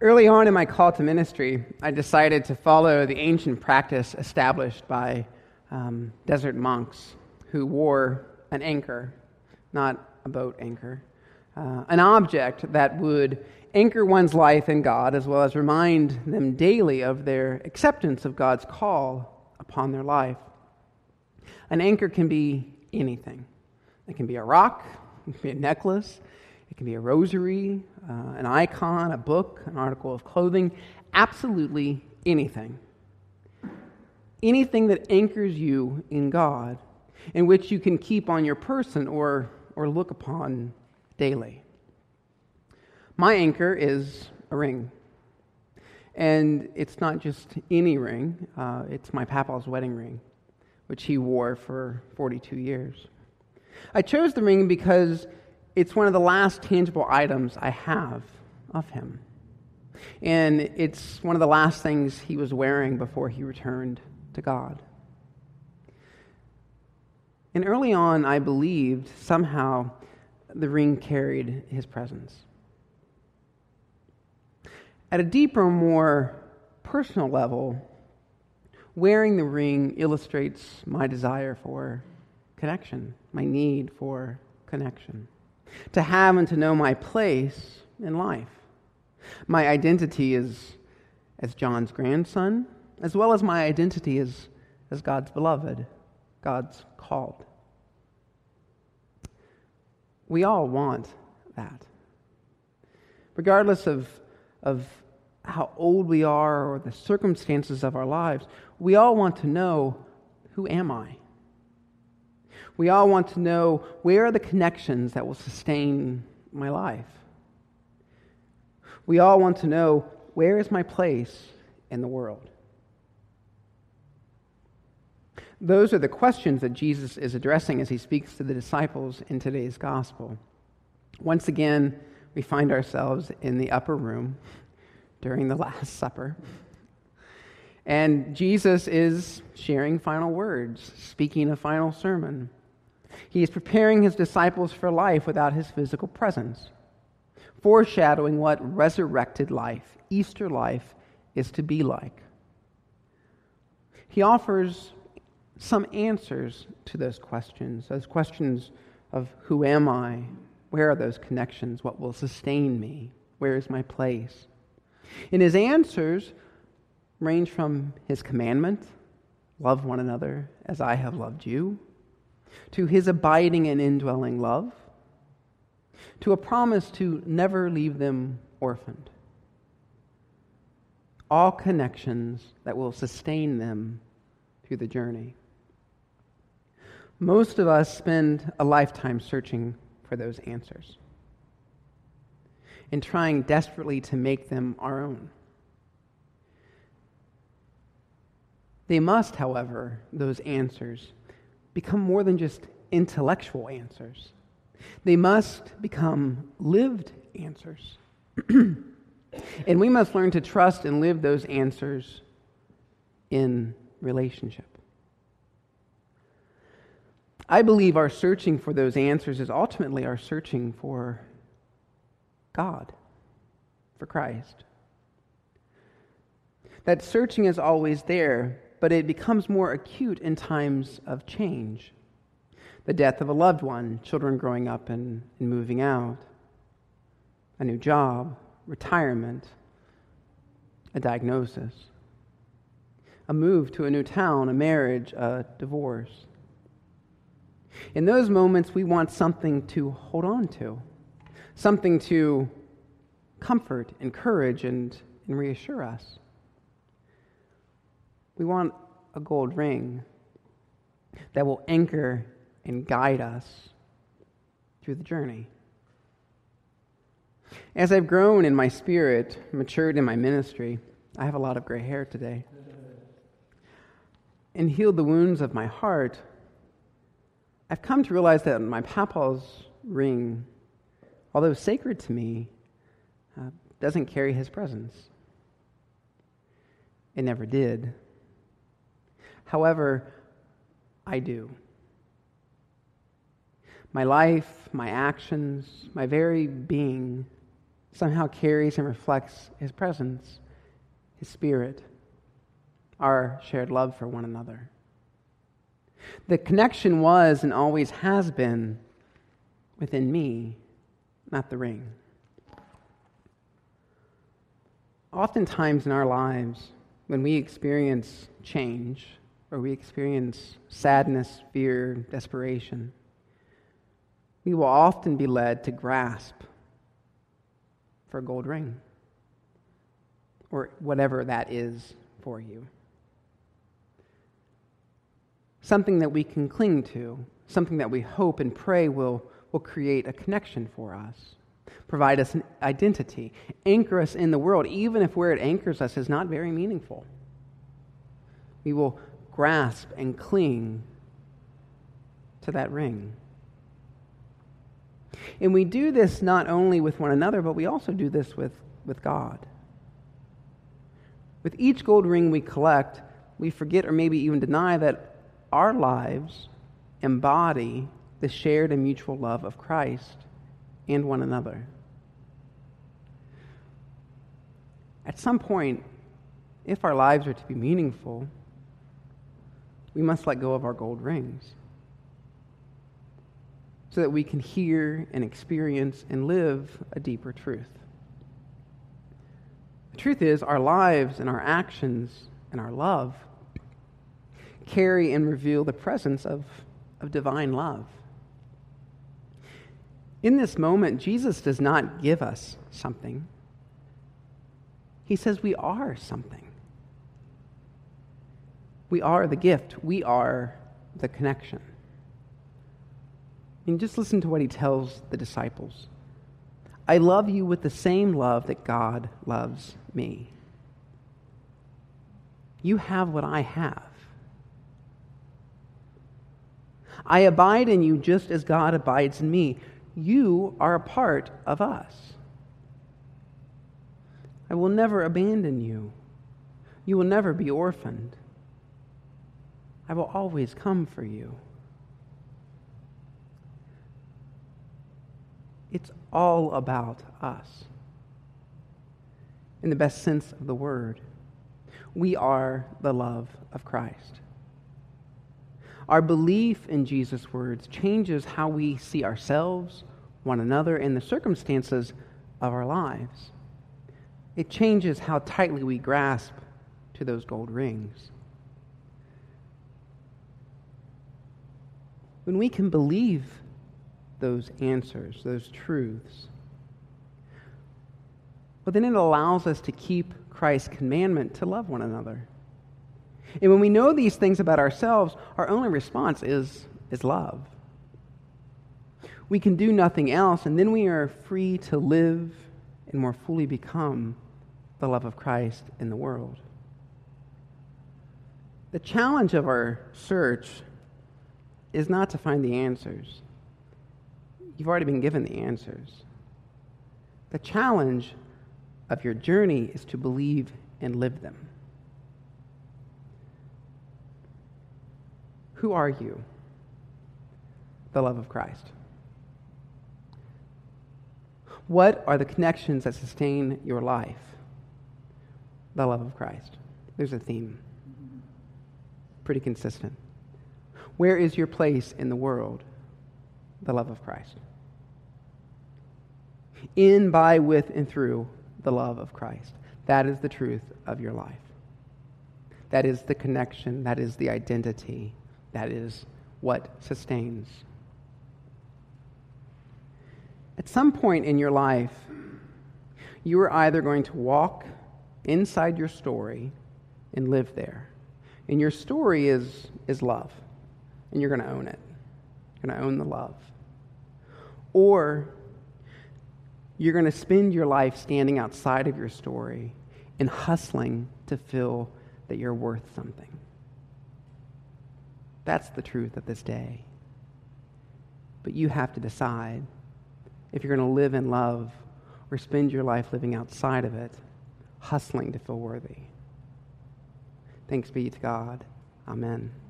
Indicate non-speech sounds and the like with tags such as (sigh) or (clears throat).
Early on in my call to ministry, I decided to follow the ancient practice established by um, desert monks who wore an anchor, not a boat anchor, uh, an object that would anchor one's life in God as well as remind them daily of their acceptance of God's call upon their life. An anchor can be anything. It can be a rock, it can be a necklace, it can be a rosary, uh, an icon, a book, an article of clothing, absolutely anything. Anything that anchors you in God, in which you can keep on your person or, or look upon daily. My anchor is a ring. And it's not just any ring, uh, it's my papa's wedding ring, which he wore for 42 years. I chose the ring because it's one of the last tangible items I have of him. And it's one of the last things he was wearing before he returned to God. And early on, I believed somehow the ring carried his presence. At a deeper, more personal level, wearing the ring illustrates my desire for connection, my need for connection, to have and to know my place in life. My identity is as John's grandson, as well as my identity as, as God's beloved, God's called. We all want that. Regardless of, of how old we are or the circumstances of our lives, we all want to know who am I? We all want to know where are the connections that will sustain my life? We all want to know where is my place in the world? Those are the questions that Jesus is addressing as he speaks to the disciples in today's gospel. Once again, we find ourselves in the upper room during the (laughs) Last Supper. And Jesus is sharing final words, speaking a final sermon. He is preparing his disciples for life without his physical presence, foreshadowing what resurrected life, Easter life, is to be like. He offers some answers to those questions, those questions of who am I? Where are those connections? What will sustain me? Where is my place? And his answers range from his commandment, love one another as I have loved you, to his abiding and indwelling love, to a promise to never leave them orphaned. All connections that will sustain them through the journey. Most of us spend a lifetime searching for those answers and trying desperately to make them our own. They must, however, those answers, become more than just intellectual answers. They must become lived answers. (clears throat) and we must learn to trust and live those answers in relationship. I believe our searching for those answers is ultimately our searching for God, for Christ. That searching is always there, but it becomes more acute in times of change. The death of a loved one, children growing up and, and moving out, a new job, retirement, a diagnosis, a move to a new town, a marriage, a divorce. In those moments, we want something to hold on to, something to comfort, encourage, and, and reassure us. We want a gold ring that will anchor and guide us through the journey. As I've grown in my spirit, matured in my ministry, I have a lot of gray hair today, and healed the wounds of my heart, I've come to realize that my papa's ring, although sacred to me, uh, doesn't carry his presence. It never did. However, I do. My life, my actions, my very being somehow carries and reflects his presence, his spirit, our shared love for one another. The connection was and always has been within me, not the ring. Oftentimes in our lives, when we experience change or we experience sadness, fear, desperation, we will often be led to grasp for a gold ring or whatever that is for you. Something that we can cling to, something that we hope and pray will, will create a connection for us, provide us an identity, anchor us in the world, even if where it anchors us is not very meaningful. We will grasp and cling to that ring. And we do this not only with one another, but we also do this with, with God. With each gold ring we collect, we forget or maybe even deny that our lives embody the shared and mutual love of Christ and one another. At some point, if our lives are to be meaningful, we must let go of our gold rings so that we can hear and experience and live a deeper truth. The truth is, our lives and our actions and our love carry and reveal the presence of, of divine love. In this moment, Jesus does not give us something, He says we are something. We are the gift, we are the connection. And just listen to what he tells the disciples I love you with the same love that God loves me. You have what I have. I abide in you just as God abides in me. You are a part of us. I will never abandon you. You will never be orphaned. I will always come for you. It's all about us. In the best sense of the word, we are the love of Christ. Our belief in Jesus' words changes how we see ourselves, one another, and the circumstances of our lives. It changes how tightly we grasp to those gold rings. When we can believe those answers, those truths. well, then it allows us to keep Christ's commandment to love one another. And when we know these things about ourselves, our only response is, is love. We can do nothing else, and then we are free to live and more fully become the love of Christ in the world. The challenge of our search is not to find the answers, You've already been given the answers. The challenge of your journey is to believe and live them. Who are you? The love of Christ. What are the connections that sustain your life? The love of Christ. There's a theme. Pretty consistent. Where is your place in the world? The love of Christ in, by, with, and through the love of Christ. That is the truth of your life. That is the connection. That is the identity. That is what sustains. At some point in your life, you are either going to walk inside your story and live there. And your story is, is love. And you're going to own it. You're going to own the love. Or you're going to spend your life standing outside of your story and hustling to feel that you're worth something. That's the truth of this day. But you have to decide if you're going to live in love or spend your life living outside of it, hustling to feel worthy. Thanks be to God. Amen.